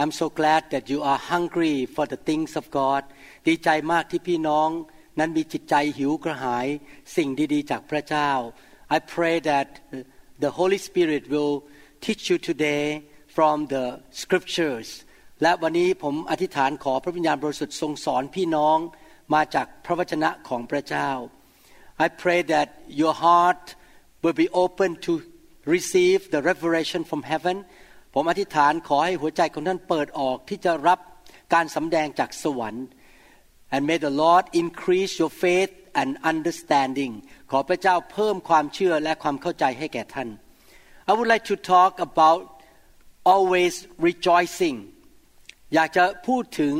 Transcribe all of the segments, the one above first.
I'm so glad that you are hungry for the things of God ดีใจมากที่พี่น้องนั้นมีจิตใจหิวกระหายสิ่งดีๆ จากพระเจ้า I pray that the Holy Spirit will teach you today from the scriptures และวันนี้ผมอธิษฐานขอพระวิญญาณบริสุทธิ์ทรงสอนพี่น้องมาจากพระวจนะของพระเจ้า I pray that your heart will be open to receive the revelation from heaven ผมอธิษฐานขอให้หัวใจของท่านเปิดออกที่จะรับการสำแดงจากสวรรค์ and may the Lord increase your faith and understanding ขอพระเจ้าเพิ่มความเชื่อและความเข้าใจให้แก่ท่าน I would like to talk about always rejoicing อยากจะพูดถึง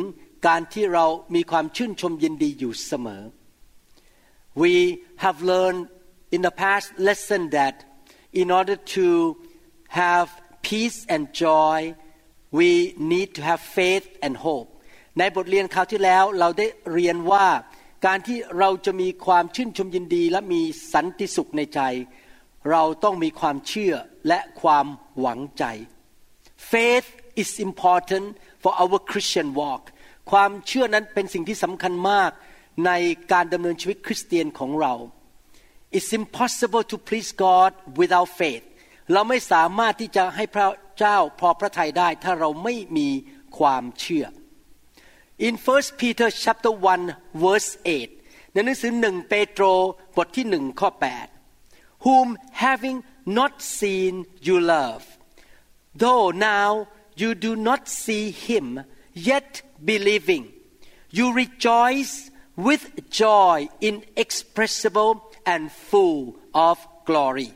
การที่เรามีความชื่นชมยินดีอยู่เสมอ we have learned in the past lesson that in order to have peace and joy we need to have faith and hope ในบทเรียนคราวที่แล้วเราได้เรียนว่าการที่เราจะมีความชื่นชมยินดีและมีสันติสุขในใจ เราต้องมีความเชื่อและความหวังใจ faith is important for our Christian walk ความเชื่อนั้นเป็นสิ่งที่สำคัญมากในการดำเนินชีวิตคริสเตียนของเรา It's impossible to please God without faith เราไม่สามารถที่จะให้พระเจ้าพอพระทัยได้ ถ้าเราไม่มีความเชื่อ In 1 Peter chapter 1 verse 8 ในหนังสือหนึ่งเปโตรบทที่หนึ่งข้อ 8 Whom having not seen you love though now you do not see him yet believing you rejoice with joy inexpressible and full of glory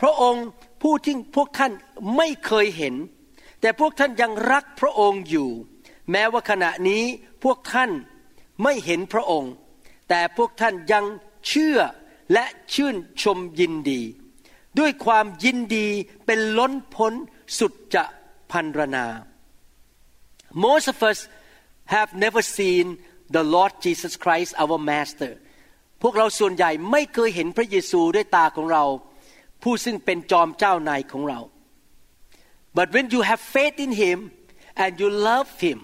พระองค์ผู้ที่พวกท่านไม่เคยเห็น แต่พวกท่านยังรักพระองค์อยู่ แม้ว่าขณะนี้พวกท่านไม่เห็นพระองค์ แต่พวกท่านยังเชื่อและชื่นชมยินดี ด้วยความยินดีเป็นล้นพ้นสุดจะพันรนา Most of us have never seen the Lord Jesus Christ our Master พวกเราส่วนใหญ่ไม่เคยเห็นพระเยซูด้วยตาของเรา ผู้ซึ่งเป็นจอมเจ้านายของเรา but when you have faith in Him and you love Him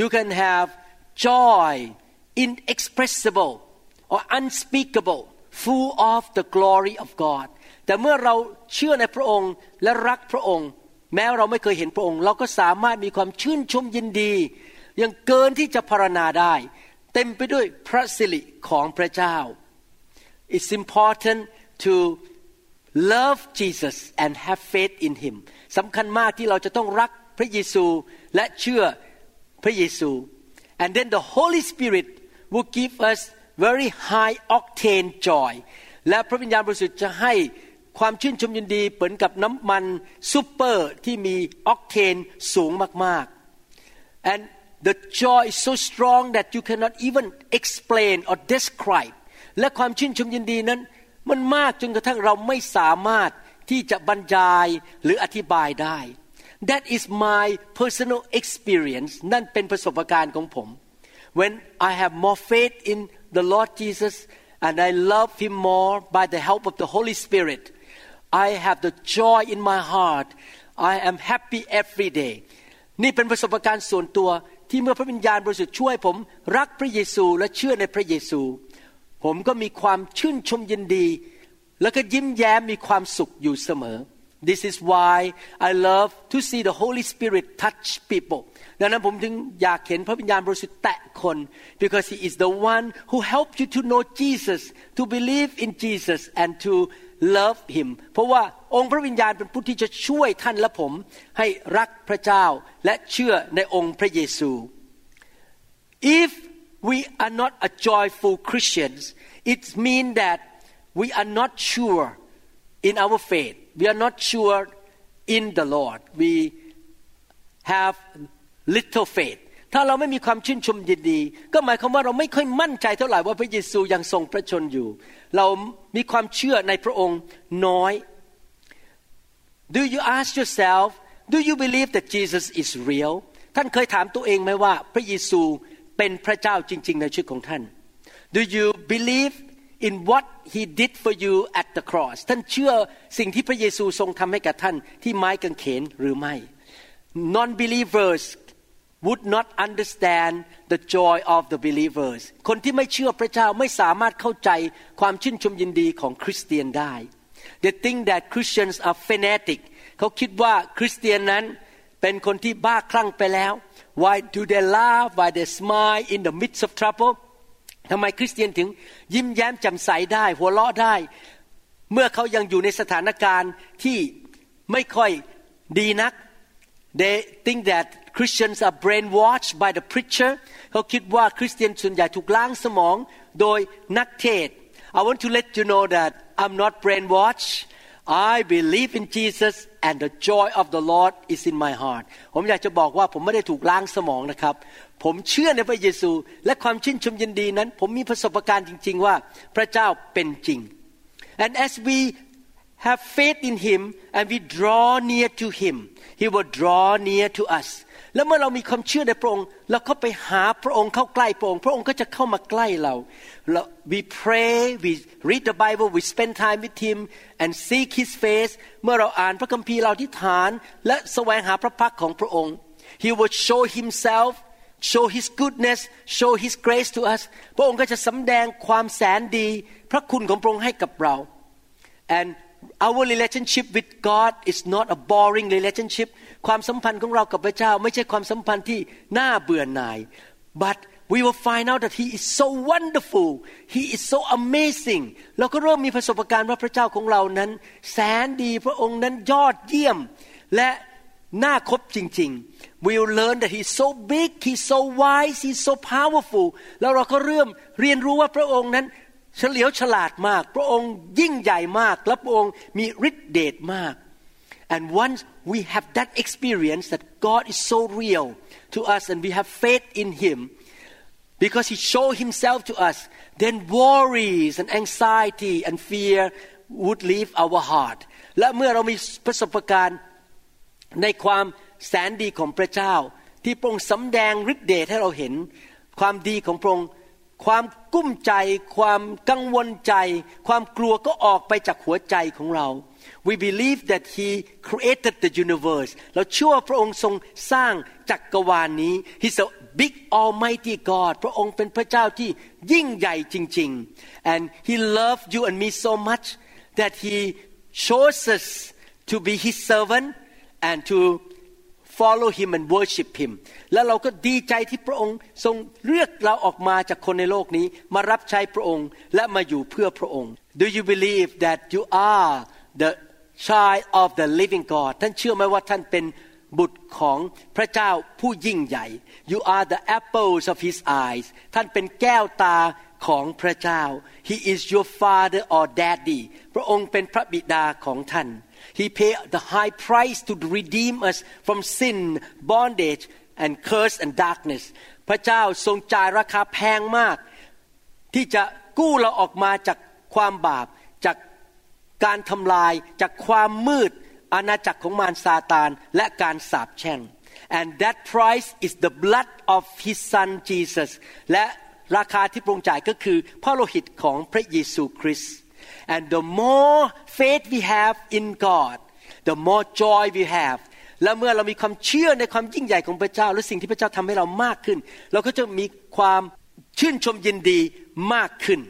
you can have joy inexpressible or unspeakable full of the glory of God แต่เมื่อเราเชื่อในพระองค์และรักพระองค์ แม้เราไม่เคยเห็นพระองค์ เราก็สามารถมีความชื่นชมยินดี ยังเกินที่จะพารณาได้ เต็มไปด้วยพระสิริของพระเจ้า It's important to love Jesus and have faith in Him สำคัญมากที่เราจะต้องรักพระเยซูและเชื่อพระเยซู and then the Holy Spirit will give us very high octane joy และพระวิญญาณบริสุทธิ์จะให้ความชื่นชมยินดีเหมือนกับน้ำมันซูเปอร์ที่มีออกเทนสูงมากๆ and the joy is so strong that you cannot even explain or describe และความชื่นชมยินดีนั้น มันมากจนกระทั่งเราไม่สามารถที่จะบรรยายหรืออธิบายได้ That is my personal experience นั่นเป็นประสบการณ์ของผม When I have more faith in the Lord Jesus and I love Him more by the help of the Holy Spirit I have the joy in my heart I am happy every day นี่เป็นประสบการณ์ส่วนตัวที่เมื่อพระวิญญาณบริสุทธิ์ช่วยผม รักพระเยซูและเชื่อในพระเยซู ผมก็มีความชื่นชมยินดี แล้วก็ยิ้มแย้มมีความสุขอยู่เสมอ This is why I love to see the Holy Spirit touch people ดังนั้นผมถึงอยากเห็นพระวิญญาณบริสุทธิ์แตะคน because He is the one who help you to know Jesus to believe in Jesus and to love Him เพราะว่าองค์พระวิญญาณเป็นผู้ที่จะช่วยท่านและผม ให้รักพระเจ้าและเชื่อในองค์พระเยซู If we are not a joyful Christians it means that we are not sure in our faith we are not sure in the Lord we have little faith ถ้าเราไม่มีความชื่นชมยินดี ก็หมายความว่าเราไม่ค่อยมั่นใจเท่าไหร่ว่าพระเยซูยังทรงพระชนอยู่ เรามีความเชื่อในพระองค์น้อย Do you ask yourself Do you believe that Jesus is real ท่านเคยถามตัวเองไหมว่า พระเยซู เป็นพระเจ้าจริง ๆ ในชีวิตของท่าน Do you believe in what he did for you at the cross ท่านเชื่อสิ่งที่พระเยซูทรงทำให้กับท่านที่ไม้กางเขนหรือไม่ non-believers would not understand the joy of the believers คนที่ไม่เชื่อพระเจ้าไม่สามารถเข้าใจความชื่นชมยินดีของคริสเตียนได้ they think that Christians are fanatic เขาคิดว่าคริสเตียนนั้น เป็นคนที่บ้าคลั่งไปแล้ว why do they laugh why they smile in the midst of trouble ทำไมคริสเตียนถึงยิ้มแย้มแจ่มใสได้ หัวเราะได้ เมื่อเขายังอยู่ในสถานการณ์ที่ไม่ค่อยดีนัก they think that Christians are brainwashed by the preacher เขาคิดว่าคริสเตียนส่วนใหญ่ถูกล้างสมองโดยนักเทศ I want to let you know that I'm not brainwashed I believe in Jesus and the joy of the Lord is in my heart ผมอยากจะบอกว่าผมไม่ได้ถูกล้างสมองนะครับ ผมเชื่อในพระเยซู และความชื่นชมยินดีนั้น ผมมีประสบการณ์จริง ๆ ว่าพระเจ้าเป็นจริง and as we have faith in Him and we draw near to Him He will draw near to us แล้วเมื่อเรามีความเชื่อในพระองค์เราก็ไปหาพระองค์เข้าใกล้พระองค์ พระองค์ก็จะเข้ามาใกล้เรา we pray we read the Bible we spend time with Him and seek His face เมื่อเราอ่านพระคัมภีร์เราที่ฐาน และแสวงหาพระพักของพระองค์ He will show Himself show His goodness show His grace to us พระองค์ก็จะสำแดงความแสนดี พระคุณของพระองค์ให้กับเรา and our relationship with God is not a boring relationship ความสัมพันธ์ของเรากับพระเจ้า ไม่ใช่ความสัมพันธ์ที่น่าเบื่อหน่าย but we will find out that He is so wonderful He is so amazing เราก็เริ่มมีประสบการณ์ว่าพระเจ้าของเรานั้น แสนดีพระองค์นั้นยอดเยี่ยม และน่าคบจริง ๆ we will learn that He's so big He's so wise He's so powerful แล้วเราก็เริ่มเรียนรู้ว่าพระองค์นั้นเฉลียวฉลาดมาก พระองค์ยิ่งใหญ่มาก และพระองค์มีฤทธิเดชมาก and once we have that experience that God is so real to us and we have faith in Him because He showed Himself to us then worries and anxiety and fear would leave our heart และเมื่อเรามีประสบการณ์ในความแสนดีของพระเจ้า ที่พระองค์สำแดงฤทธิเดชให้เราเห็นความดีของพระองค์ความกุ้มใจ ความกังวลใจ ความกลัวก็ออกไปจากหัวใจของเรา we believe that he created the universe เราเชื่อว่าพระองค์ทรงสร้างจักรวาลนนี้ he's a big almighty God พระองค์เป็นพระเจ้าที่ยิ่งใหญ่จริง ๆ and he loved you and me so much that he chose us to be his servant and to follow him and worship him แล้วเราก็ดีใจที่พระองค์ทรงเลือกเราออกมาจากคนในโลกนี้ มารับใช้พระองค์และมาอยู่เพื่อพระองค์ Do you believe that you are the child of the living God ท่านเชื่อไหมว่าท่านเป็นบุตรของพระเจ้าผู้ยิ่งใหญ่ You are the apples of His eyes ท่านเป็นแก้วตาของพระเจ้า He is your father or daddy พระองค์เป็นพระบิดาของท่าน He paid the high price to redeem us from sin bondage and curse and darkness พระเจ้าทรงจ่ายราคาแพงมาก ที่จะกู้เราออกมาจากความบาป การทำลายจากความมืดอาณาจักรของมารซาตานและการสาปแช่ง and that price is the blood of his son Jesus และราคาที่พรงจ่ายก็คือพระโลหิตของพระเยซูคริสต์ and the more faith we have in God the more joy we have และเมื่อเรามีความเชื่อในความยิ่งใหญ่ของพระเจ้า และสิ่งที่พระเจ้าทำให้เรามากขึ้น เราก็จะมีความชื่นชมยินดีมากขึ้น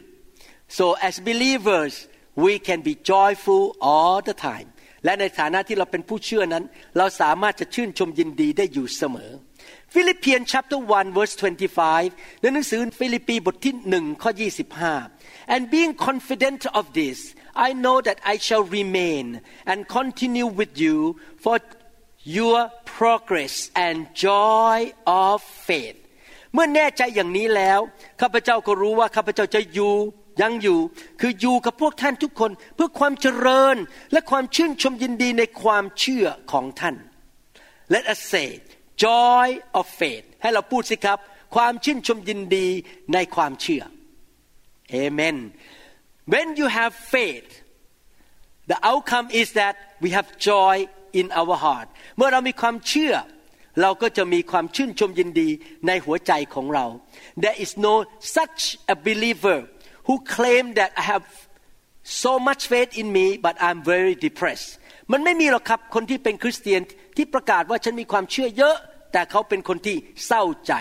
so as believers we can be joyful all the time และในฐานะที่เราเป็นผู้เชื่อนั้น เราสามารถจะชื่นชมยินดีได้อยู่เสมอ Philippians chapter 1 verse 25 ในหนังสือฟิลิปปีบทที่หนึ่งข้อ25 and being confident of this I know that I shall remain and continue with you for your progress and joy of faith เมื่อแน่ใจอย่างนี้แล้ว ข้าพเจ้าก็รู้ว่าข้าพเจ้าจะอยู่ ยังอยู่คืออยู่กับพวกท่านทุกคนเพื่อความเจริญและความชื่นชมยินดีในความเชื่อของท่าน Let us say joy of faith ให้เราพูดสิครับ ความชื่นชมยินดีในความเชื่อ Amen when you have faith the outcome is that we have joy in our heart เมื่อเรามีความเชื่อ เราก็จะมีความชื่นชมยินดีในหัวใจของเรา there is no such a believer who claim that I have so much faith in me but I'm very depressed มันไม่มีหรอกครับคนที่เป็นคริสเตียนที่ประกาศว่าฉันมีความเชื่อเยอะ แต่เขาเป็นคนที่เศร้าใจ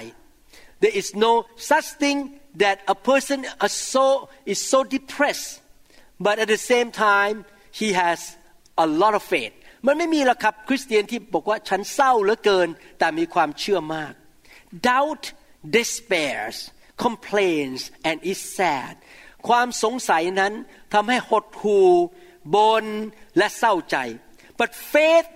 there is no such thing that a person is so is so depressed but at the same time he has a lot of faith มันไม่มีหรอกครับคริสเตียนที่บอกว่าฉันเศร้าเหลือเกิน แต่มีความเชื่อมาก doubt despairs complains and is sad ความสงสัยนั้นทำให้หดหู่บนและเศร้าใจ but faith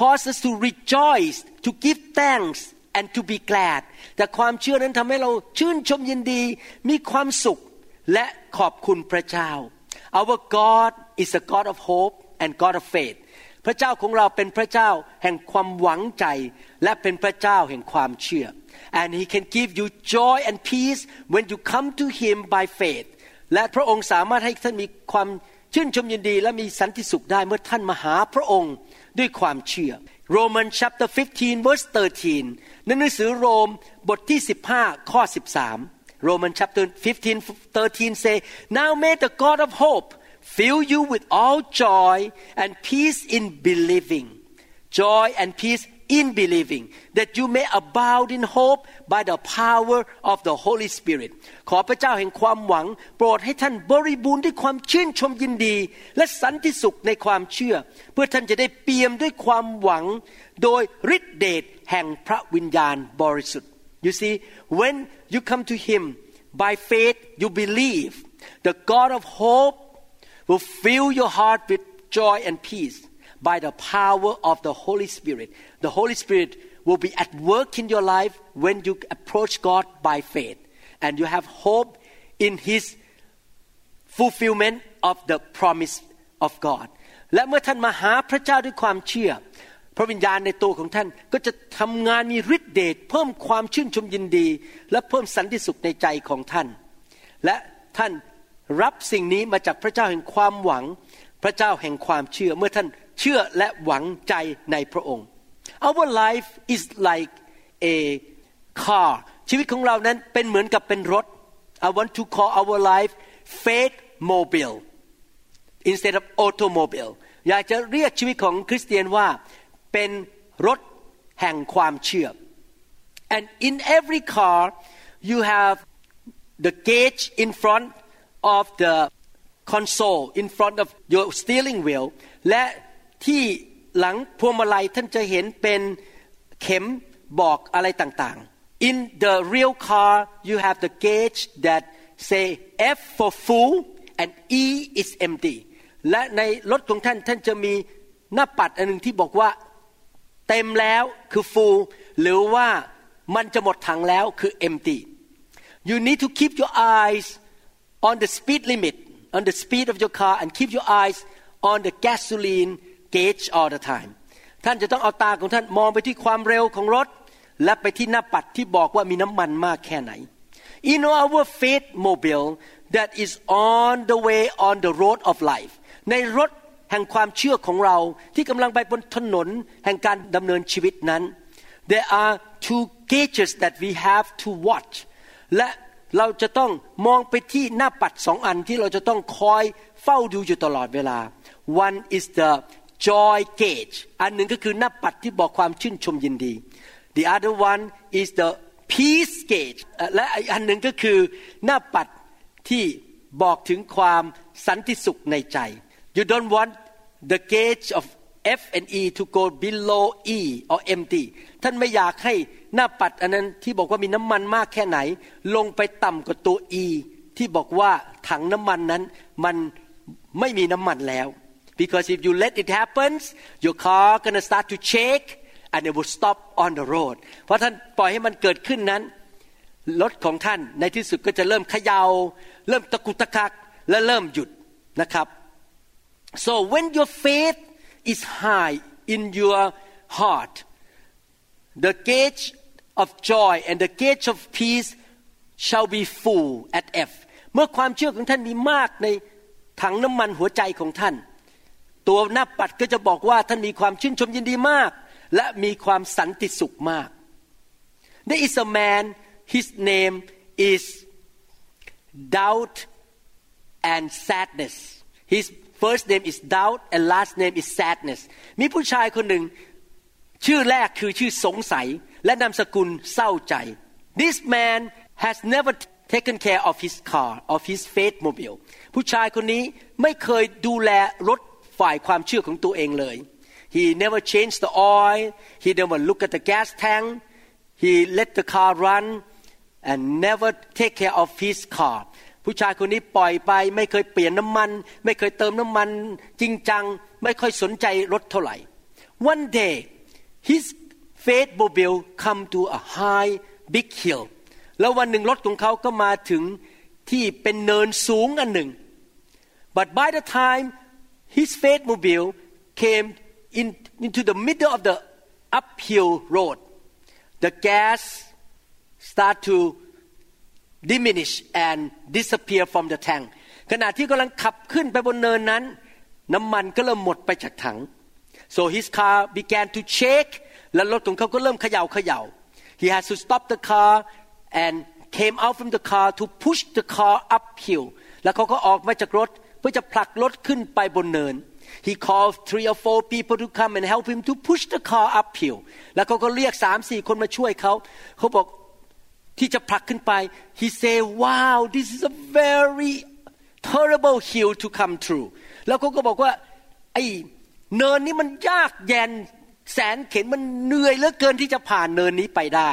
causes to rejoice to give thanks and to be glad แต่ความเชื่อนั้นทำให้เราชื่นชมยินดี มีความสุขและขอบคุณพระเจ้า our God is a God of hope and God of faith พระเจ้าของเราเป็นพระเจ้าแห่งความหวังใจ และเป็นพระเจ้าแห่งความเชื่อ and He can give you joy and peace when you come to Him by faith และพระองค์สามารถให้ท่านมีความชื่นชมยินดีและมีสันติสุขได้เมื่อท่านมาหาพระองค์ด้วยความเชื่อ Roman chapter 15 verse 13ในหนังสือโรมบทที่ 15 ข้อ 13 Roman chapter 15 13 say now may the God of hope fill you with all joy and peace in believing joy and peace in believing that you may abound in hope by the power of the Holy Spirit ขอพระเจ้าแห่งความหวัง โปรดให้ท่านบริบูรณ์ด้วยความชื่นชมยินดี และสันติสุขในความเชื่อ เพื่อท่านจะได้เปี่ยมด้วยความหวัง โดยฤทธิเดชแห่งพระวิญญาณบริสุทธิ์ you see when you come to Him by faith you believe the God of hope will fill your heart with joy and peace By the power of the Holy Spirit. The Holy Spirit will be at work in your life when you approach God by faith and you have hope in His fulfillment of the promise of God. และเมื่อท่านมาหาพระเจ้าด้วยความเชื่อ พระวิญญาณในตัวของท่านก็จะทำงานมีฤทธิเดชเพิ่มความชื่นชมยินดี และเพิ่มสันติสุขในใจของท่าน และท่านรับสิ่งนี้มาจากพระเจ้าแห่งความหวัง พระเจ้าแห่งความเชื่อ เมื่อท่าน เชื่อและหวังใจในพระองค์ Our life is like a car ชีวิตของเรานั้นเป็นเหมือนกับเป็นรถ I want to call our life faith mobile instead of automobile อยากจะเรียกชีวิตของคริสเตียนว่าเป็นรถแห่งความเชื่อ and in every car you have the gauge in front of the console in front of your steering wheel และ ที่หลังพวงมาลัยท่านจะเห็นเป็นเข็มบอกอะไรต่างๆ In the real car you have the gauge that say F for full and E is empty และในรถของท่านท่านจะมีหน้าปัดอันหนึ่งที่บอกว่า เต็มแล้วคือ full หรือว่ามันจะหมดถังแล้วคือ empty you need to keep your eyes on the speed limit on the speed of your car and keep your eyes on the gasoline gauge all the time ท่านจะต้องเอาตาของท่านมองไปที่ความเร็วของรถ และไปที่หน้าปัดที่บอกว่ามีน้ำมันมากแค่ไหน In our faith mobile that is on the way on the road of life ในรถแห่งความเชื่อของเราที่กำลังไปบนถนนแห่งการดำเนินชีวิตนั้น there are two gauges that we have to watch และเราจะต้องมองไปที่หน้าปัดสองอันที่เราจะต้องคอยเฝ้าดูอยู่ตลอดเวลา one is the joy gauge อันหนึ่งก็คือหน้าปัดที่บอกความชื่นชมยินดี the other one is the peace gauge และอีกอันหนึ่งก็คือหน้าปัดที่บอกถึงความสันติสุขในใจ you don't want the gauge of F and E to go below E or empty ท่านไม่อยากให้หน้าปัดอันนั้นที่บอกว่ามีน้ำมันมากแค่ไหน ลงไปต่ำกว่าตัว E ที่บอกว่าถังน้ำมันนั้นมันไม่มีน้ำมันแล้ว because if you let it happen your car gonna start to shake and it will stop on the road เพราะท่านปล่อยให้มันเกิดขึ้นนั้นรถของท่านในที่สุดก็จะเริ่มเขยา่าเริ่มตะกุตะกักและเริ่มหยุดนะครับ so when your faith is high in your heart the gauge of joy and the gauge of peace shall be full at F เมื่อความเชื่อของท่านมีมากในถังน้ำมันหัวใจของท่าน ตัวหน้าปัดก็จะบอกว่าท่านมีความชื่นชมยินดีมาก และมีความสันติสุขมาก There is a man his name is doubt and sadness his first name is doubt and last name is sadness มีผู้ชายคนหนึ่ง ชื่อแรกคือชื่อสงสัย และนามสกุลเศร้าใจ This man has never taken care of his car of his faith mobile ผู้ชายคนนี้ไม่เคยดูแลรถ ฝ่ายความเชื่อของตัวเองเลย he never changed the oil he never look at the gas tank he let the car run and never take care of his car ผู้ชายคนนี้ปล่อยไปไม่เคยเปลี่ยนน้ำมัน ไม่เคยเติมน้ำมันจริงจัง ไม่ค่อยสนใจรถเท่าไหร่ one day his faith mobile come to a high big hill แล้ววันหนึ่งรถของเขาก็มาถึงที่เป็นเนินสูงอันหนึ่ง but by the time his faith mobile came in, into the middle of the uphill road the gas start to diminish and disappear from the tank ขณะที่กำลังขับขึ้นไปบนเนินนั้น น้ำมันก็เริ่มหมดไปจากถัง so his car began to shake และรถของเขาก็เริ่มเขย่าเขย่า he has to stop the car and came out from the car to push the car uphill แล้วเขาก็ออกมาจากรถเ พื่อจะผลักรถขึ้นไปบนเนิน he called three or four people to come and help him to push the car uphill แล้วเขาก็เรียกสามสี่คนมาช่วยเขา เขาบอกที่จะผลักขึ้นไป he say wow this is a very terrible hill to come through แล้วเขาก็บอกว่าไอ้เนินนี้มันยากแยนแสนเข็นมันเหนื่อยเหลือเกินที่จะผ่านเนินนี้ไปได้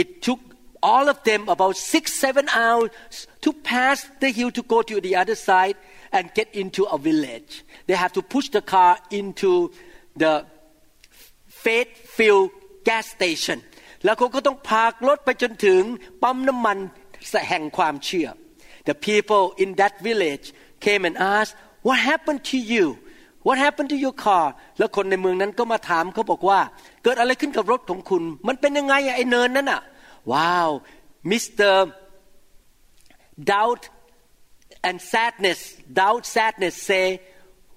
it took all of them about six seven hours to pass the hill to go to the other side and get into a village they have to push the car into the faith filled gas station แล้วเขาก็ต้องพากรถไปจนถึงปั๊มน้ำมันแห่งความเชื่อ The people in that village came and asked what happened to you What happened to your car แล้วคนในเมืองนั้นก็มาถามเขาบอกว่า เกิดอะไรขึ้นกับรถของคุณ มันเป็นยังไงไอ้เนินนั้นอ่ะ Wow Mr. Doubt and sadness doubt sadness say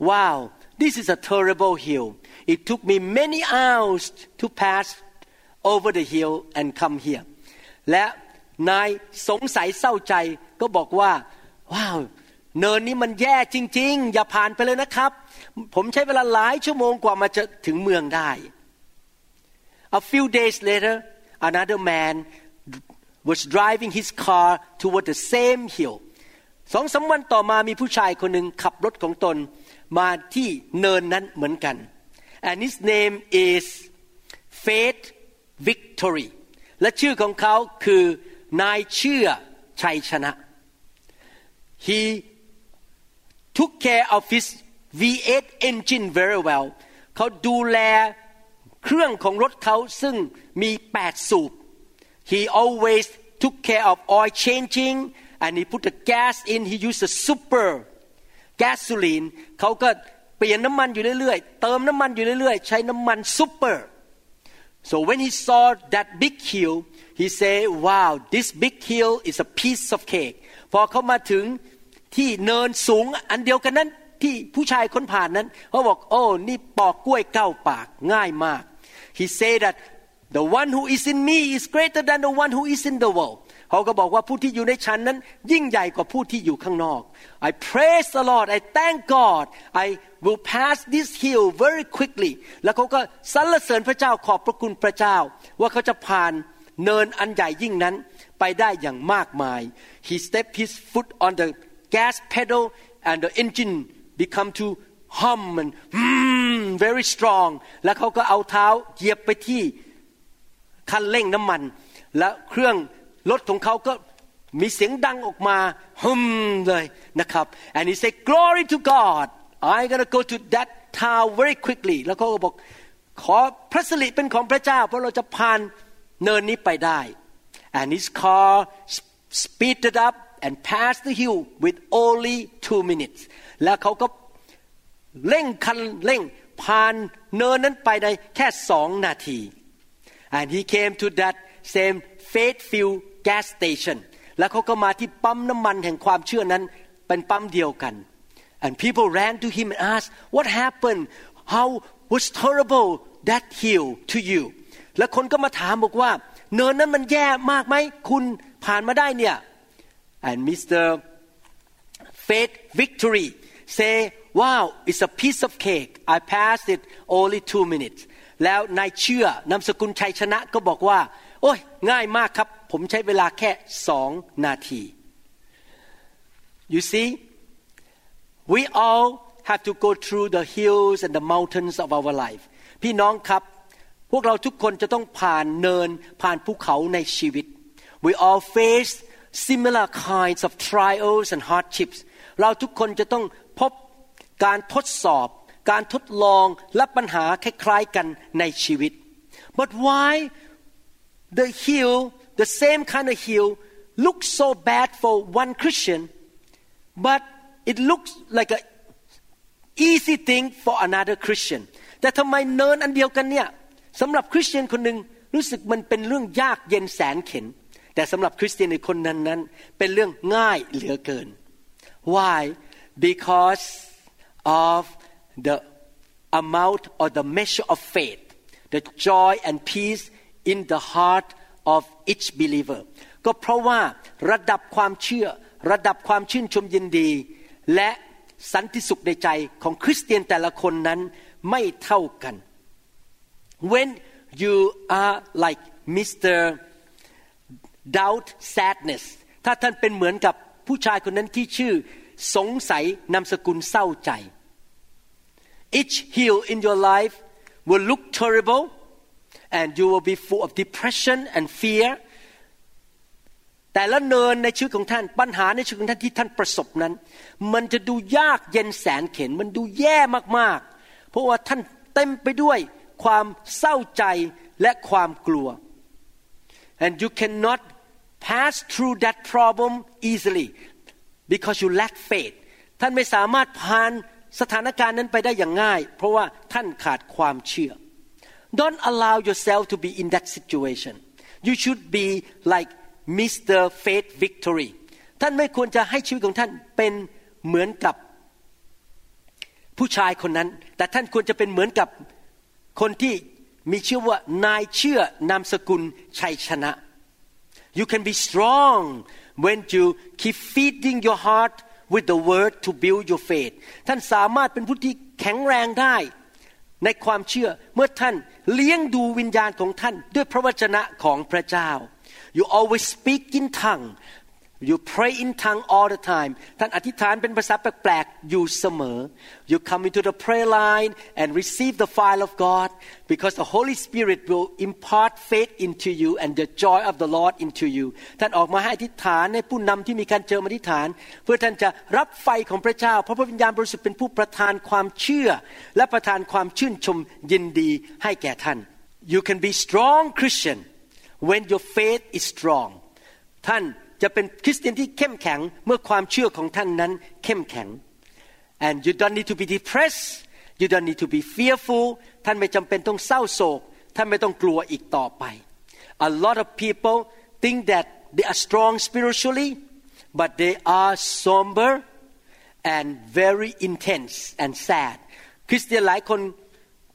Wow this is a terrible hill it took me many hours to pass over the hill and come here และนายสงสัยเศร้าใจก็บอกว่า ว้าว เนินนี้มันแย่จริง ๆ อย่าผ่านไปเลยนะครับ ผมใช้เวลาหลายชั่วโมงกว่ามาจะถึงเมืองได้ A few days later another man was driving his car toward the same hill สองสาวันต่อมามีผู้ชายคนหนึ่งขับรถของตนมาที่เนินนั้นเหมือนกัน and his name is Faith Victory และชื่อของเขาคือนายเชื่อชัยชนะ he took care of his V8 engine very well เขาดูแลเครื่องของรถเขาซึ่งมี 8 สูบ he always took care of oil changing and he put the gas in he used a super gasoline เขาก็เปลี่ยนน้ำมันอยู่เรื่อยๆ เติมน้ำมันอยู่เรื่อยๆ ใช้น้ำมันซุปเปอร์ so when he saw that big hill he said wow this big hill is a piece of cake พอเขามาถึงที่เนินสูงอันเดียวกันนั้นที่ผู้ชายคนผ่านนั้นเขาบอกโอ้นี่ปอกกล้วยเก้าปากง่ายมาก he said that the one who is in me is greater than the one who is in the world เขาก็บอกว่าผู้ที่อยู่ในฉันนั้น ยิ่งใหญ่กว่าผู้ที่อยู่ข้างนอก I praise the Lord I thank God I will pass this hill very quickly แล้วเขาก็สรรเสริญพระเจ้าขอบพระคุณพระเจ้า ว่าเขาจะผ่านเนินอันใหญ่ยิ่งนั้นไปได้อย่างมากมาย He stepped his foot on the gas pedal and the engine become to hum and hmm, very strong แล้วเขาก็เอาเท้าเหยียบไปที่คันเร่งน้ำมัน และเครื่อง รถของเขาก็มีเสียงดังออกมาฮึมเลยนะครับ and he said glory to God I'm gonna go to that town very quickly แล้วเขาก็บอกขอพระสิริเป็นของพระเจ้า เพราะเราจะผ่านเนินนี้ไปได้ and his car speeded up and passed the hill with only two minutes แล้วเขาก็เร่งคันเร่งผ่านเนินนั้นไปในแค่สองนาที and he came to that same faith-filled gas station แล้วเขาก็มาที่ปั๊มน้ำมันแห่งความเชื่อนั้น เป็นปั๊มเดียวกัน and people ran to him and asked what happened how was terrible that hill to you แล้วคนก็มาถามบอกว่าเนินนั้นมันแย่มากไหมคุณผ่านมาได้เนี่ย and Mr. Faith Victory say wow it's a piece of cake I passed it only two minutes แล้วนายเชื่อนามสกุลชัยชนะก็บอกว่า โอ้ยง่ายมากครับ ผมใช้เวลาแค่สองนาที you see we all have to go through the hills and the mountains of our life พี่น้องครับ พวกเราทุกคนจะต้องผ่านเนินผ่านภูเขาในชีวิต we all face similar kinds of trials and hardships เราทุกคนจะต้องพบการทดสอบ การทดลองและปัญหาคล้ายๆกันในชีวิต but why the hill the same kind of hill looks so bad for one Christian but it looks like a easy thing for another Christian แต่ทำไมเนินอันเดียวกันเนี่ยสำหรับคริสเตียนคนหนึ่งรู้สึกมันเป็นเรื่องยากเย็นแสนเข็น แต่สำหรับคริสเตียนอีกคนนั้นนั้นเป็นเรื่องง่ายเหลือเกิน why because of the amount or the measure of faith the joy and peace in the heart of each believer ก็เพราะว่าระดับความเชื่อ ระดับความชื่นชมยินดี และสันติสุขในใจของคริสเตียนแต่ละคนนั้นไม่เท่ากัน when you are like Mr. doubt sadness ถ้าท่านเป็นเหมือนกับผู้ชายคนนั้นที่ชื่อสงสัยนามสกุลเศร้าใจ each hill in your life will look terrible and you will be full of depression and fear แต่ละเนินในชีวิตของท่านปัญหาในชีวิตของท่านที่ท่านประสบนั้น มันจะดูยากเย็นแสนเข็น มันดูแย่มากๆ เพราะว่าท่านเต็มไปด้วยความเศร้าใจและความกลัว and you cannot pass through that problem easily because you lack faith ท่านไม่สามารถผ่านสถานการณ์นั้นไปได้อย่างง่าย เพราะว่าท่านขาดความเชื่อ don't allow yourself to be in that situation you should be like Mr. Faith Victory ท่านไม่ควรจะให้ชีวิตของท่านเป็นเหมือนกับผู้ชายคนนั้น แต่ท่านควรจะเป็นเหมือนกับคนที่มีชื่อว่านายเชื่อนามสกุลชัยชนะ you can be strong when you keep feeding your heart with the word to build your faith ท่านสามารถเป็นผู้ที่แข็งแรงได้ ในความเชื่อเมื่อท่านเลี้ยงดูวิญญาณของท่านด้วยพระวจนะของพระเจ้า you always speak in tongue you pray in tongue all the time ท่านอธิษฐานเป็นภาษาแปลกๆอยู่เสมอ you come into the prayer line and receive the fire of God because the Holy Spirit will impart faith into you and the joy of the Lord into you ท่านออกมาให้อธิษฐานในผู้นำที่มีการเจิมอธิษฐาน เพื่อท่านจะรับไฟของพระเจ้าเพราะพระวิญญาณบริสุทธิ์เป็นผู้ประทานความเชื่อ และประทานความชื่นชมยินดีให้แก่ท่าน you can be strong Christian when your faith is strong ท่าน จะเป็นคริสเตียนที่เข้มแข็งเมื่อความเชื่อของท่านนั้นเข้มแข็ง and you don't need to be depressed you don't need to be fearful ท่านไม่จำเป็นต้องเศร้าโศก ท่านไม่ต้องกลัวอีกต่อไป a lot of people think that they are strong spiritually but they are somber and very intense and sad คริสเตียนหลายคน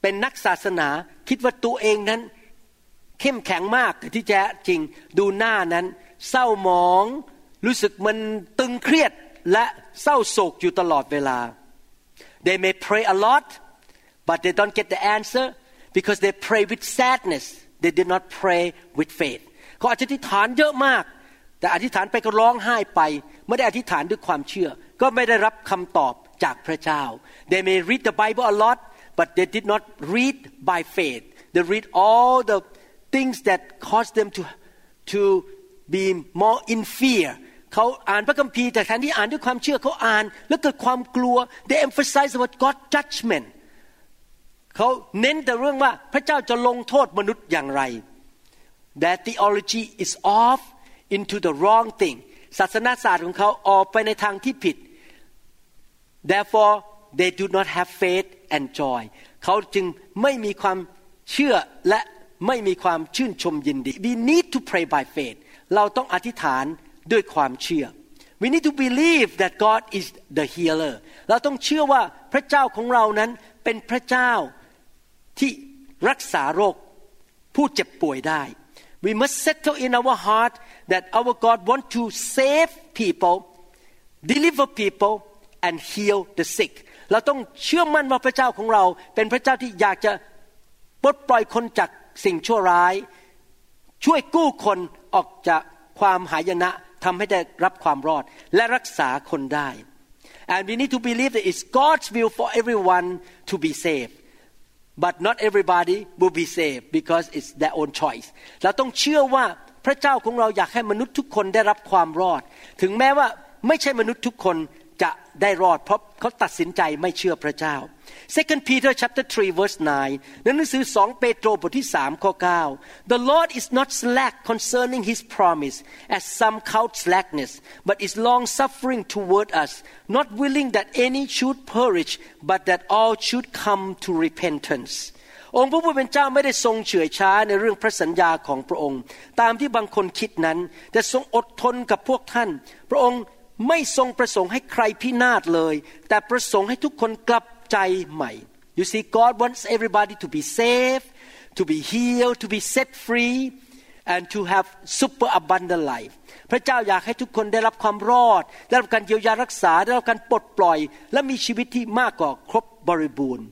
เป็นนักศาสนาคิดว่าตัวเองนั้น เข้มแข็งมากแต่ที่แท้จริงดูหน้านั้น เศร้าหมอง รู้สึกมันตึงเครียดและเศร้าโศกอยู่ตลอดเวลา they may pray a lot but they don't get the answer because they pray with sadness they did not pray with faith เขาอธิษฐานเยอะมาก แต่อธิษฐานไปก็ร้องไห้ไป ไม่ได้อธิษฐานด้วยความเชื่อ ก็ไม่ได้รับคำตอบจากพระเจ้า they may read the Bible a lot but they did not read by faith they read all the things that caused them to to be more in fear เขาอ่านพระคัมภีร์แต่แทนที่อ่านด้วยความเชื่อเขาอ่าน แล้วเกิดความกลัว they emphasize about God judgment เขาเน้นแต่เรื่องว่าพระเจ้าจะลงโทษมนุษย์อย่างไร that theology is off into the wrong thing ศาสนาศาสตร์ของเขาออกไปในทางที่ผิด therefore they do not have faith and joy เขาจึงไม่มีความเชื่อและไม่มีความชื่นชมยินดี we need to pray by faith เราต้องอธิษฐานด้วยความเชื่อ we need to believe that God is the healer เราต้องเชื่อว่าพระเจ้าของเรานั้นเป็นพระเจ้าที่รักษาโรคผู้เจ็บป่วยได้ we must settle in our heart that our God want to save people deliver people and heal the sick เราต้องเชื่อมั่นว่าพระเจ้าของเรา เป็นพระเจ้าที่อยากจะปลดปล่อยคนจากสิ่งชั่วร้าย ช่วยกู้คน ออกจากความหายนะทำให้ได้รับความรอดและรักษาคนได้ and we need to believe that it's God's will for everyone to be saved but not everybody will be saved because it's their own choice เราต้องเชื่อว่าพระเจ้าของเราอยากให้มนุษย์ทุกคนได้รับความรอด ถึงแม้ว่าไม่ใช่มนุษย์ทุกคน จะได้รอดเพราะเขาตัดสินใจไม่เชื่อพระเจ้า Second Peter chapter 3 verse 9ในหนังสือ2เปโตรบทที่3ข้อ9 The Lord is not slack concerning his promise as some count slackness but is long suffering toward us not willing that any should perish but that all should come to repentance องค์พระผู้เป็นเจ้าไม่ได้ทรงเฉื่อยช้าในเรื่องพระสัญญาของพระองค์ ตามที่บางคนคิดนั้น แต่ทรงอดทนกับพวกท่าน พระองค์ ไม่ทรงประสงค์ให้ใครพินาศเลย แต่ประสงค์ให้ทุกคนกลับใจใหม่ you see God wants everybody to be saved to be healed to be set free and to have super abundant life พระเจ้าอยากให้ทุกคนได้รับความรอด ได้รับการเยียวยารักษา ได้รับการปลดปล่อย และมีชีวิตที่มากกว่าครบบริบูรณ์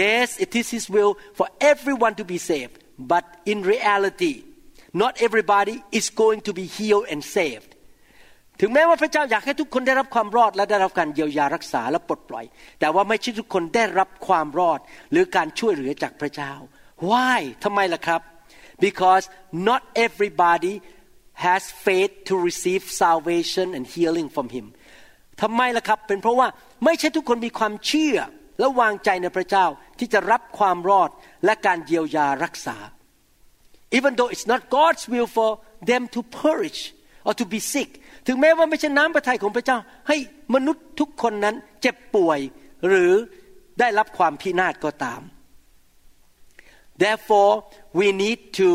yes it is His will for everyone to be saved but in reality not everybody is going to be healed and saved ถึงแม้ว่าพระเจ้าอยากให้ทุกคนได้รับความรอดและได้รับการเยียวยารักษาและปลดปล่อย แต่ว่าไม่ใช่ทุกคนได้รับความรอดหรือการช่วยเหลือจากพระเจ้า why ทำไมล่ะครับ because not everybody has faith to receive salvation and healing from him ทำไมล่ะครับ เป็นเพราะว่าไม่ใช่ทุกคนมีความเชื่อและวางใจในพระเจ้าที่จะรับความรอดและการเยียวยารักษา even though it's not God's will for them to perish or to be sick ถึงแม้ว่าไม่ใช่น้ำพระทัยของพระเจ้า ให้มนุษย์ทุกคนนั้นเจ็บป่วยหรือได้รับความพินาศก็ตาม therefore we need to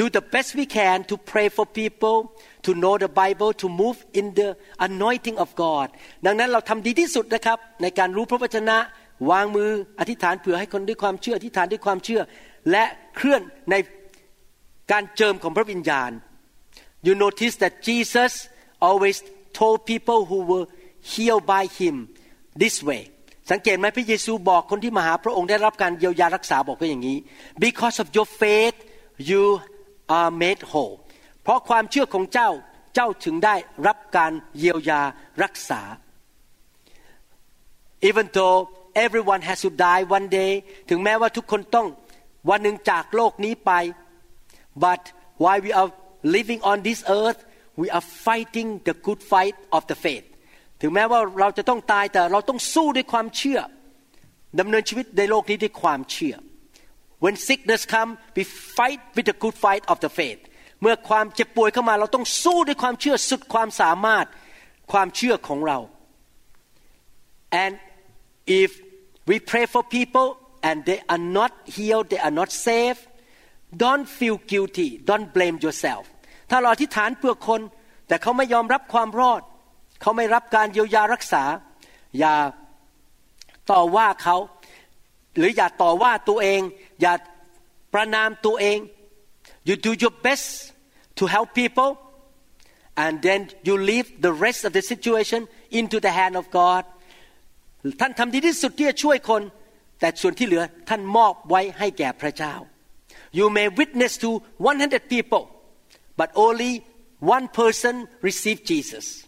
do the best we can to pray for people to know the Bible to move in the anointing of God ดังนั้นเราทำดีที่สุดนะครับ ในการรู้พระวจนะ วางมืออธิษฐานเผื่อให้คนด้วยความเชื่ออธิษฐานด้วยความเชื่อ และเคลื่อนในการเจิมของพระวิญญาณ you notice that Jesus always told people who were healed by him this way สังเกตไหมพระเยซูบอกคนที่มาหาพระองค์ได้รับการเยียวยารักษาบอกว่าอย่างนี้ because of your faith you are made whole เพราะความเชื่อของเจ้าเจ้าถึงได้รับการเยียวยารักษา even though everyone has to die one day ถึงแม้ว่าทุกคนต้องวันหนึ่งจากโลกนี้ไป but while we are living on this earth we are fighting the good fight of the faith ถึงแม้ว่าเราจะต้องตายแต่เราต้องสู้ด้วยความเชื่อดำเนินชีวิตในโลกนี้ด้วยความเชื่อ when sickness come we fight with the good fight of the faith เมื่อความเจ็บป่วยเข้ามา เราต้องสู้ด้วยความเชื่อสุดความสามารถความเชื่อของเรา and if we pray for people and they are not healed they are not saved don't feel guilty don't blame yourself ถ้าเราอธิษฐานเพื่อคน แต่เขาไม่ยอมรับความรอด เขาไม่รับการเยียวยารักษา อย่าต่อว่าเขา หรืออย่าต่อว่าตัวเอง อย่าประนามตัวเอง you do your best to help people and then you leave the rest of the situation into the hand of God ท่านทำดีที่สุดที่จะช่วยคน แต่ส่วนที่เหลือท่านมอบไว้ให้แก่พระเจ้า you may witness to 100 people but only one person received Jesus.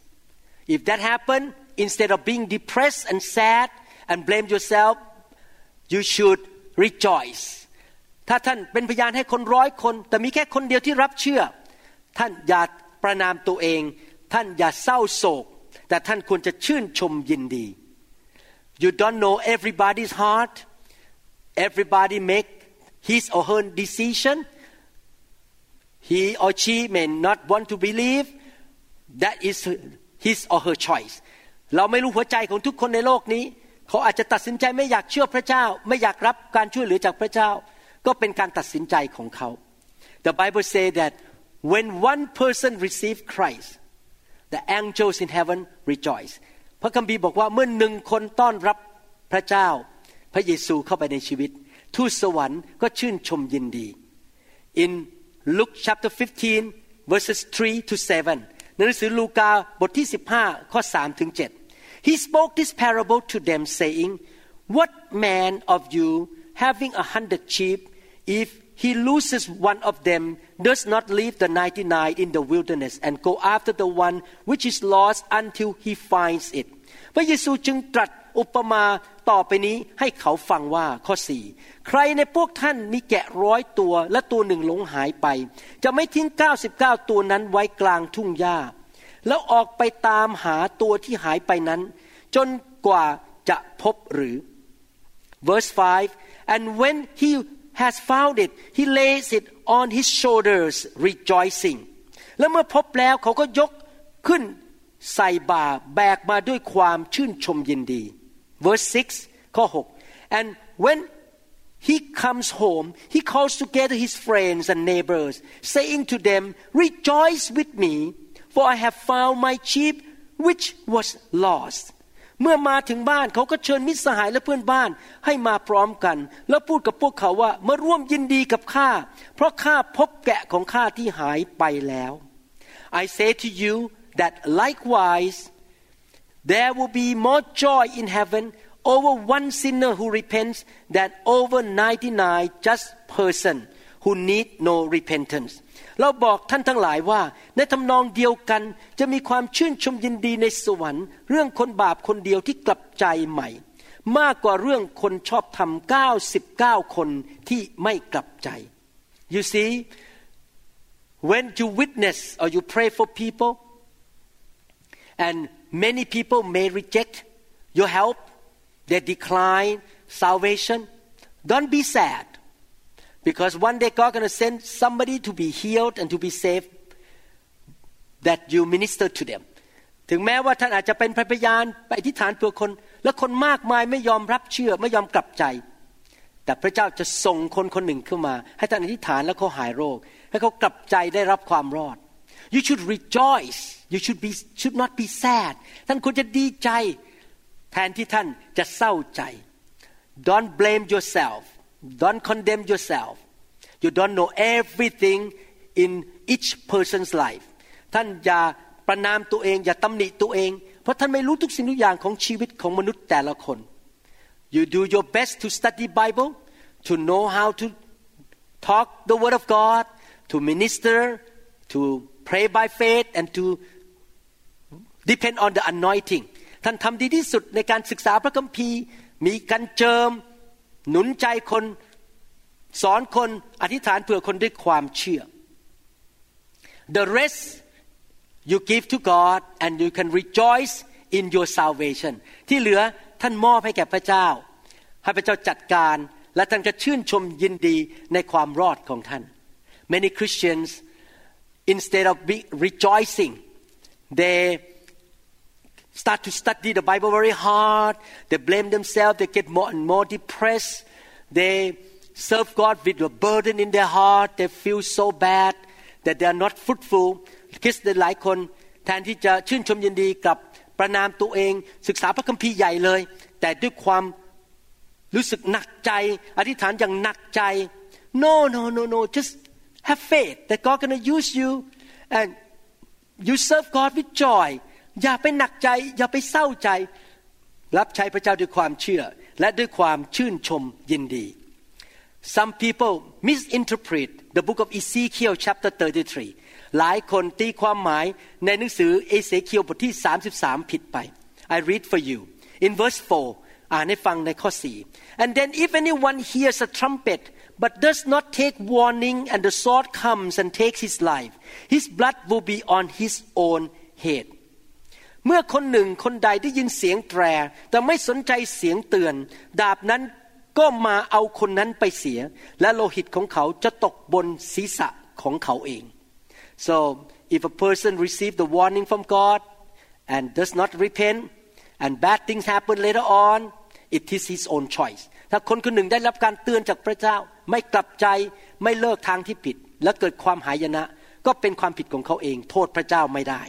If that happened, instead of being depressed and sad and blame yourself, you should rejoice. ถ้าท่านเป็นพยานให้คนร้อยคน แต่มีแค่คนเดียวที่รับเชื่อ ท่านอย่าประนามตัวเอง ท่านอย่าเศร้าโศก แต่ท่านควรจะชื่นชมยินดี You don't know everybody's heart. Everybody make his or her decision he or she may not want to believe that is his or her choice เราไม่รู้หัวใจของทุกคนในโลกนี้ เขาอาจจะตัดสินใจไม่อยากเชื่อพระเจ้า ไม่อยากรับการช่วยเหลือจากพระเจ้า ก็เป็นการตัดสินใจของเขา The Bible say that when one person receive Christ the angels in heaven rejoice พระคัมภีร์บอกว่าเมื่อหนึ่งคนต้อนรับพระเจ้า พระเยซูเข้าไปในชีวิต ทูตสวรรค์ก็ชื่นชมยินดี in Luke chapter 15 verses 3 to 7ในหนังสือลูกาบทที่ 15 ข้อ 3 ถึง 7 He spoke this parable to them saying What man of you having a hundred sheep if he loses one of them does not leave the 99 in the wilderness and go after the one which is lost until he finds it พระเยซูจึงตรัส อุปมาต่อไปนี้ให้เขาฟังว่าข้อสี่ใครในพวกท่านมีแกะร้อยตัวและตัวหนึ่งหลงหายไป จะไม่ทิ้ง 99 ตัวนั้นไว้กลางทุ่งหญ้า แล้วออกไปตามหาตัวที่หายไปนั้น จนกว่าจะพบหรือ verse 5 and when he has found it he lays it on his shoulders rejoicing แล้วเมื่อพบแล้วเขาก็ยกขึ้นใส่บ่าแบกมาด้วยความชื่นชมยินดี verse 6ข้อ6 and when he comes home he calls together his friends and neighbors saying to them rejoice with me for I have found my sheep which was lost เมื่อมาถึงบ้านเขาก็เชิญมิตรสหายและเพื่อนบ้านให้มาพร้อมกัน แล้วพูดกับพวกเขาว่ามาร่วมยินดีกับข้าเพราะข้าพบแกะของข้าที่หายไปแล้ว I say to you that likewise there will be more joy in heaven over one sinner who repents than over 99 just person who need no repentance เราบอกท่านทั้งหลายว่า ในทำนองเดียวกันจะมีความชื่นชมยินดีในสวรรค์ เรื่องคนบาปคนเดียวที่กลับใจใหม่ มากกว่าเรื่องคนชอบทำ99 คนที่ไม่กลับใจ you see when you witness or you pray for people and many people may reject your help they decline salvation don't be sad because one day God going to send somebody to be healed and to be saved that you minister to them ถึงแม้ว่าท่านอาจจะเป็นพยานไปอธิษฐานเพื่อคน และคนมากมายไม่ยอมรับเชื่อไม่ยอมกลับใจ แต่พระเจ้าจะส่งคนคนหนึ่งขึ้นมา ให้ท่านอธิษฐานแล้วเขาหายโรค ให้เขากลับใจได้รับความรอด you should rejoice you should be should not be sad ท่านควรจะดีใจ แทนที่ท่านจะเศร้าใจ don't blame yourself don't condemn yourself you don't know everything in each person's life ท่านอย่าประนามตัวเอง อย่าตำหนิตัวเอง เพราะท่านไม่รู้ทุกสิ่งทุกอย่างของชีวิตของมนุษย์แต่ละคน you do your best to study Bible to know how to talk the word of God to minister to pray by faith and to depend on the anointing ท่านทำดีที่สุดในการศึกษาพระคัมภีร์ มีการเจิม หนุนใจคน สอนคนอธิษฐานเผื่อคนด้วยความเชื่อ the rest you give to God and you can rejoice in your salvation ที่เหลือท่านมอบให้แก่พระเจ้า ให้พระเจ้าจัดการ และท่านจะชื่นชมยินดีในความรอดของท่าน many Christians instead of be rejoicing they start to study the Bible very hard they blame themselves they get more and more depressed they serve God with a burden in their heart they feel so bad that they are not fruitful คริสเตียนหลายคนแทนที่จะชื่นชมยินดีกับประนามตัวเอง ศึกษาพระคัมภีร์ใหญ่เลย แต่ด้วยความรู้สึกหนักใจ อธิษฐานอย่างหนักใจ no no no no just have faith that God gonna use you and you serve God with joy อย่าไปหนักใจ อย่าไปเศร้าใจ รับใช้พระเจ้าด้วยความเชื่อ และด้วยความชื่นชมยินดี Some people misinterpret the book of Ezekiel chapter 33 หลายคนตีความหมายในหนังสือเอเสเคียวบทที่ 33 ผิดไป I read for you in verse 4 อ่านให้ฟังในข้อ 4 and then if anyone hears a trumpet but does not take warning and the sword comes and takes his life his blood will be on his own head เมื่อคนหนึ่งคนใดได้ยินเสียงแตร แต่ไม่สนใจเสียงเตือน ดาบนั้นก็มาเอาคนนั้นไปเสีย และโลหิตของเขาจะตกบนศีรษะของเขาเอง so if a person receive the warning from God and does not repent and bad things happen later on it is his own choice ถ้าคนคนหนึ่งได้รับการเตือนจากพระเจ้า ไม่กลับใจไม่เลิกทางที่ผิด และเกิดความหายนะ ก็เป็นความผิดของเขาเอง โทษพระเจ้าไม่ได้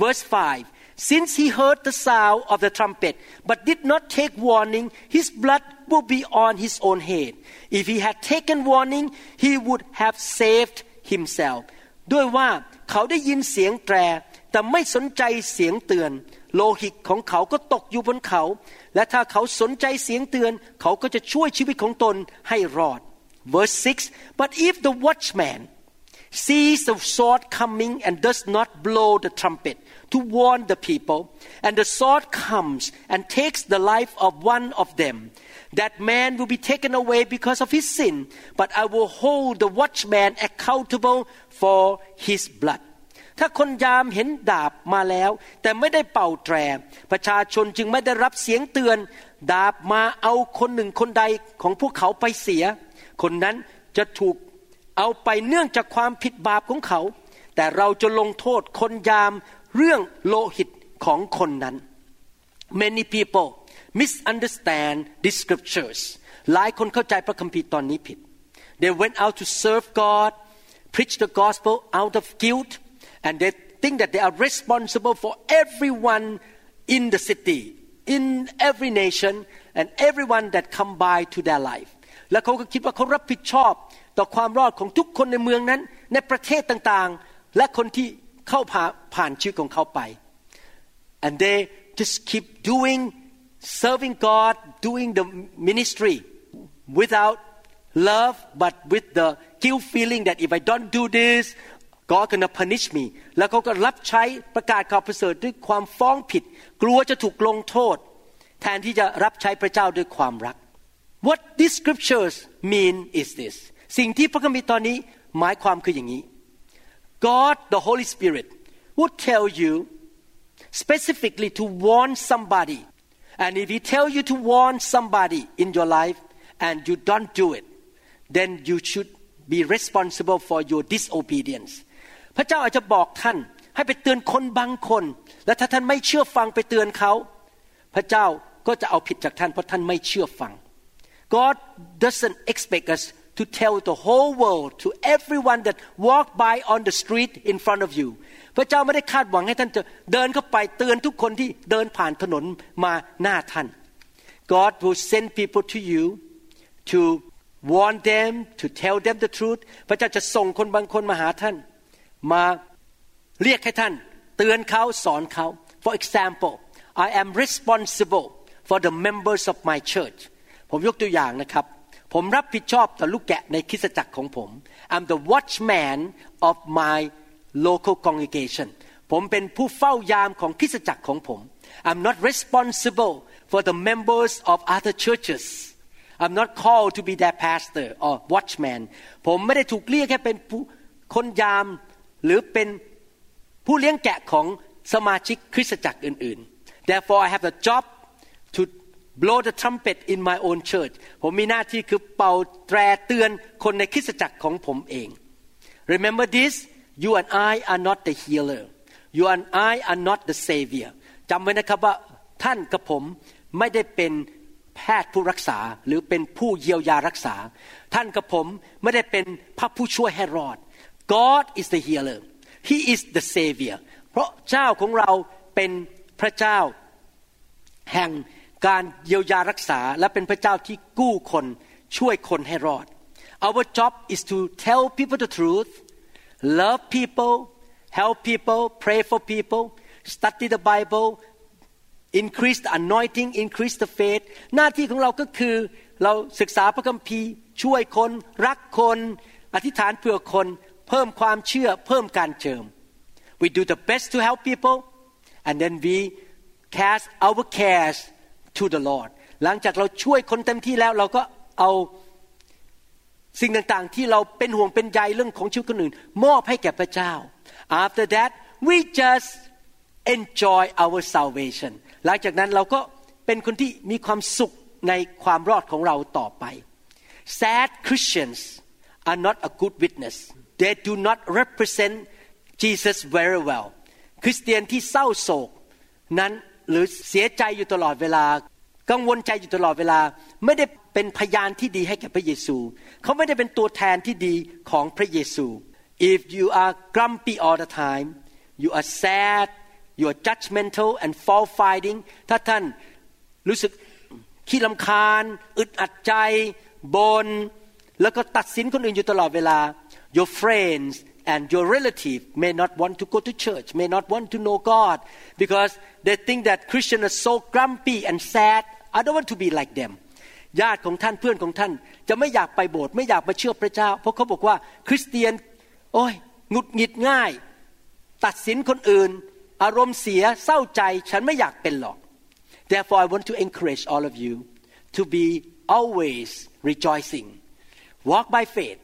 verse 5 since he heard the sound of the trumpet but did not take warning his blood will be on his own head if he had taken warning he would have saved himself ด้วยว่าเขาได้ยินเสียงแตร แต่ไม่สนใจเสียงเตือน โลหิตของเขาก็ตกอยู่บนเขา และถ้าเขาสนใจเสียงเตือน เขาก็จะช่วยชีวิตของตนให้รอด verse 6 but if the watchman sees the sword coming and does not blow the trumpet to warn the people and the sword comes and takes the life of one of them that man will be taken away because of his sin but I will hold the watchman accountable for his blood ถ้าคนยามเห็นดาบมาแล้ว แต่ไม่ได้เป่าแตร ประชาชนจึงไม่ได้รับเสียงเตือน ดาบมาเอาคนหนึ่งคนใดของพวกเขาไปเสีย คนนั้นจะถูกเอาไปเนื่องจากความผิดบาปของเขา แต่เราจะลงโทษคนยามเรื่องโลหิตของคนนั้น many people misunderstand the scriptures หลายคนเข้าใจพระคัมภีร์ตอนนี้ผิด they went out to serve God preach the gospel out of guilt and they think that they are responsible for everyone in the city in every nation and everyone that come by to their life และเขาก็คิดว่าเขารับผิดชอบ ต่อความรอดของทุกคนในเมืองนั้น ในประเทศต่างๆ และคนที่เข้าผ่าผ่านชีวิตของเขาไป and they just keep doing serving God doing the ministry without love but with the guilt feeling that if I don't do this God gonna punish me แล้วเขาก็รับใช้ประกาศข่าวประเสริฐด้วยความฟ้องผิด กลัวจะถูกลงโทษ แทนที่จะรับใช้พระเจ้าด้วยความรัก What these scriptures mean is this สิ่งที่พระคัมภีร์ตอนนี้หมายความคืออย่างนี้ God the Holy Spirit would tell you specifically to warn somebody and if he tell you to warn somebody in your life and you don't do it then you should be responsible for your disobedience พระเจ้าอาจจะบอกท่านให้ไปเตือนคนบางคน และถ้าท่านไม่เชื่อฟังไปเตือนเขา พระเจ้าก็จะเอาผิดจากท่านเพราะท่านไม่เชื่อฟัง God doesn't expect us to tell the whole world to everyone that walk by on the street in front of you พระเจ้าไม่ได้คาดหวังให้ท่านจะเดินเข้าไปเตือนทุกคนที่เดินผ่านถนนมาหน้าท่าน God will send people to you to warn them to tell them the truth พระเจ้าจะส่งคนบางคนมาหาท่าน มาเรียกให้ท่านเตือนเขาสอนเขา For example I am responsible for the members of my church ผมยกตัวอย่างนะครับ ผมรับผิดชอบต่อลูกแกะในคริสตจักรของผม I'm the watchman of my local congregation ผมเป็นผู้เฝ้ายามของคริสตจักรของผม I'm not responsible for the members of other churches I'm not called to be their pastor or watchman ผมไม่ได้ถูกเรียกแค่เป็นผู้คนยามหรือเป็นผู้เลี้ยงแกะของสมาชิกคริสตจักรอื่นๆ Therefore I have a job to blow the trumpet in my own church ผมมีหน้าที่คือเป่าแตรเตือนคนในคริสตจักรของผมเอง Remember this you and I are not the healer you and I are not the savior จำไว้นะครับว่าท่านกับผมไม่ได้เป็นแพทย์ผู้รักษาหรือเป็นผู้เยียวยารักษา ท่านกับผมไม่ได้เป็นพระผู้ช่วยให้รอด God is the healer He is the savior เพราะเจ้าของเราเป็นพระเจ้าแห่ง การเยียวยารักษาและเป็นพระเจ้าที่กู้คนช่วยคนให้รอด Our job is to tell people the truth love people help people pray for people study the Bible increase the anointing increase the faith หน้าที่ของเราก็คือเราศึกษาพระคัมภีร์ ช่วยคน รักคน อธิษฐานเพื่อคน เพิ่มความเชื่อ เพิ่มการเจิม we do the best to help people and then we cast our cares to the Lord หลังจากเราช่วยคนเต็มที่แล้วเราก็เอาสิ่งต่างๆ ที่เราเป็นห่วงเป็นใยเรื่องของชีวิตคนอื่น มอบให้แก่พระเจ้า after that we just enjoy our salvation หลังจากนั้นเราก็เป็นคนที่มีความสุขในความรอดของเราต่อไป sad Christians are not a good witness they do not represent Jesus very well คริสเตียนที่เศร้าโศกนั้น หรือเสียใจอยู่ตลอดเวลา กังวลใจอยู่ตลอดเวลา ไม่ได้เป็นพยานที่ดีให้แก่พระเยซู เขาไม่ได้เป็นตัวแทนที่ดีของพระเยซู if you are grumpy all the time you are sad you are judgmental and fault finding ถ้าท่านรู้สึกขี้ลำคาญ อึดอัดใจบน แล้วก็ตัดสินคนอื่นอยู่ตลอดเวลา your friends and your relative may not want to go to church may not want to know God because they think that Christians are so grumpy and sad I don't want to be like them ญาติของท่านเพื่อนของท่าน จะไม่อยากไปโบสถ์ไม่อยากมาเชื่อพระเจ้า เพราะเขาบอกว่าคริสเตียน โอ้ยหงุดหงิดง่าย ตัดสินคนอื่น อารมณ์เสียเศร้าใจฉันไม่อยากเป็นหรอก Therefore I want to encourage all of you to be always rejoicing walk by faith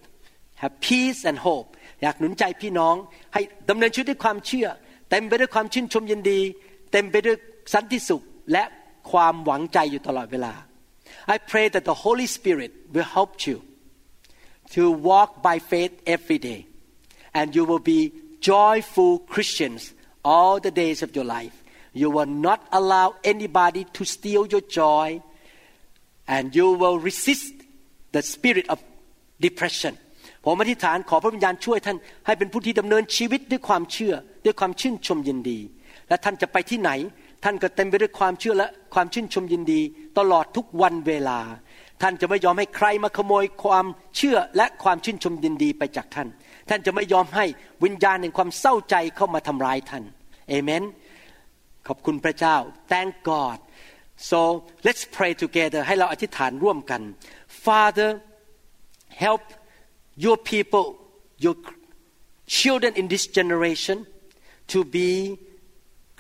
have peace and hope อยากหนุนใจพี่น้องให้ดำเนินชีวิตด้วยความเชื่อ เต็มไปด้วยความชื่นชมยินดี เต็มไปด้วยสันติสุขและความหวังใจอยู่ตลอดเวลา I pray that the Holy Spirit will help you to walk by faith every day and you will be joyful Christians all the days of your life you will not allow anybody to steal your joy and you will resist the spirit of depression ผมอธิษฐานขอพระวิญญาณช่วยท่านให้เป็นผู้ที่ดำเนินชีวิตด้วยความเชื่อ ด้วยความชื่นชมยินดี และท่านจะไปที่ไหน ท่านก็เต็มไปด้วยความเชื่อและความชื่นชมยินดี ตลอดทุกวันเวลา ท่านจะไม่ยอมให้ใครมาขโมยความเชื่อและความชื่นชมยินดีไปจากท่าน ท่านจะไม่ยอมให้วิญญาณแห่งความเศร้าใจเข้ามาทำร้ายท่านเอเมนขอบคุณพระเจ้า thank God so let's pray together ให้เราอธิษฐานร่วมกัน Father help your people your children in this generation to be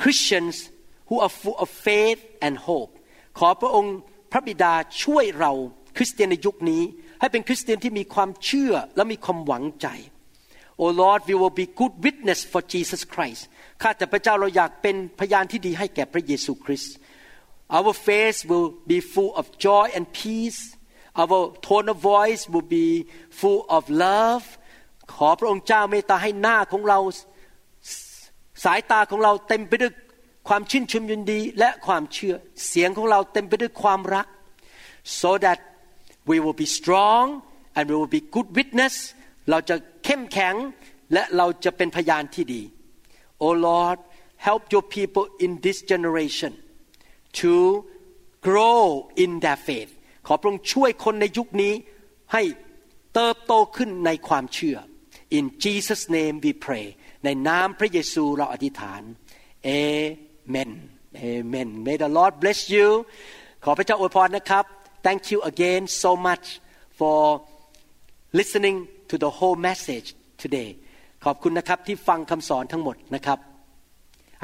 Christians who are full of faith and hope ขอพระองค์พระบิดาช่วยเราคริสเตียนในยุคนี้ ให้เป็นคริสเตียนที่มีความเชื่อและมีความหวังใจ Oh Lord we will be good witness for Jesus Christ ข้าแต่พระเจ้าเราอยากเป็นพยานที่ดีให้แก่พระเยซูคริสต์ Our face will be full of joy and peace Our tone of voice will be full of love ขอพระองค์เจ้าเมตตาให้หน้าของเราสายตาของเราเต็มไปด้วยความชื่นชมยินดีและความเชื่อ เสียงของเราเต็มไปด้วยความรัก so that we will be strong and we will be good witness เราจะเข้มแข็งและเราจะเป็นพยานที่ดี Oh Lord help your people in this generation to grow in their faith ขอพระองค์ช่วยคนในยุคนี้ให้เติบโตขึ้นในความเชื่อ In Jesus name we pray ในนามพระเยซูเราอธิษฐาน Amen Amen May the Lord bless you ขอพระเจ้าอวยพรนะครับ Thank you again so much for listening to the whole message today ขอบคุณนะครับที่ฟังคำสอนทั้งหมดนะครับ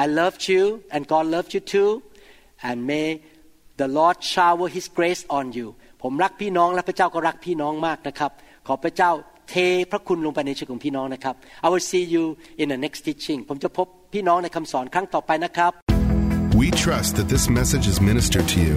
I loved you and God loved you too and may the Lord shower His grace on you ผมรักพี่น้องและพระเจ้าก็รักพี่น้องมากนะครับ ขอพระเจ้าเทพระคุณลงไปในชีวิตของพี่น้องนะครับ I will see you in the next teaching ผมจะพบพี่น้องในคำสอนครั้งต่อไปนะครับ We trust that this message is ministered to you.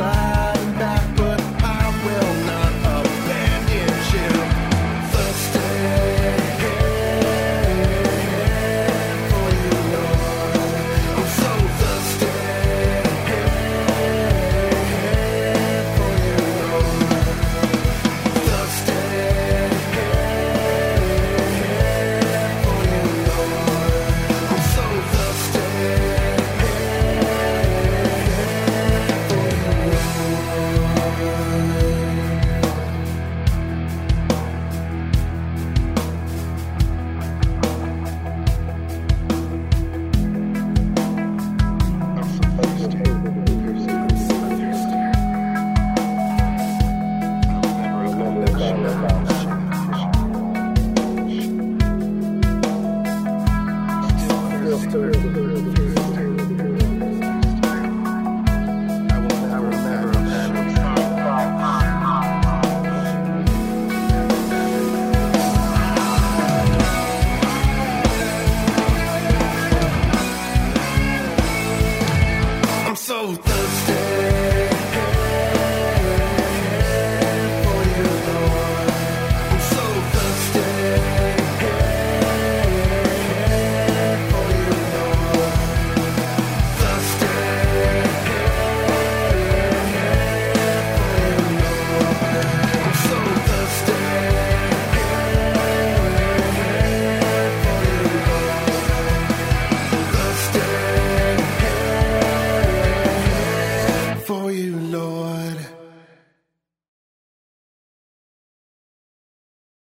side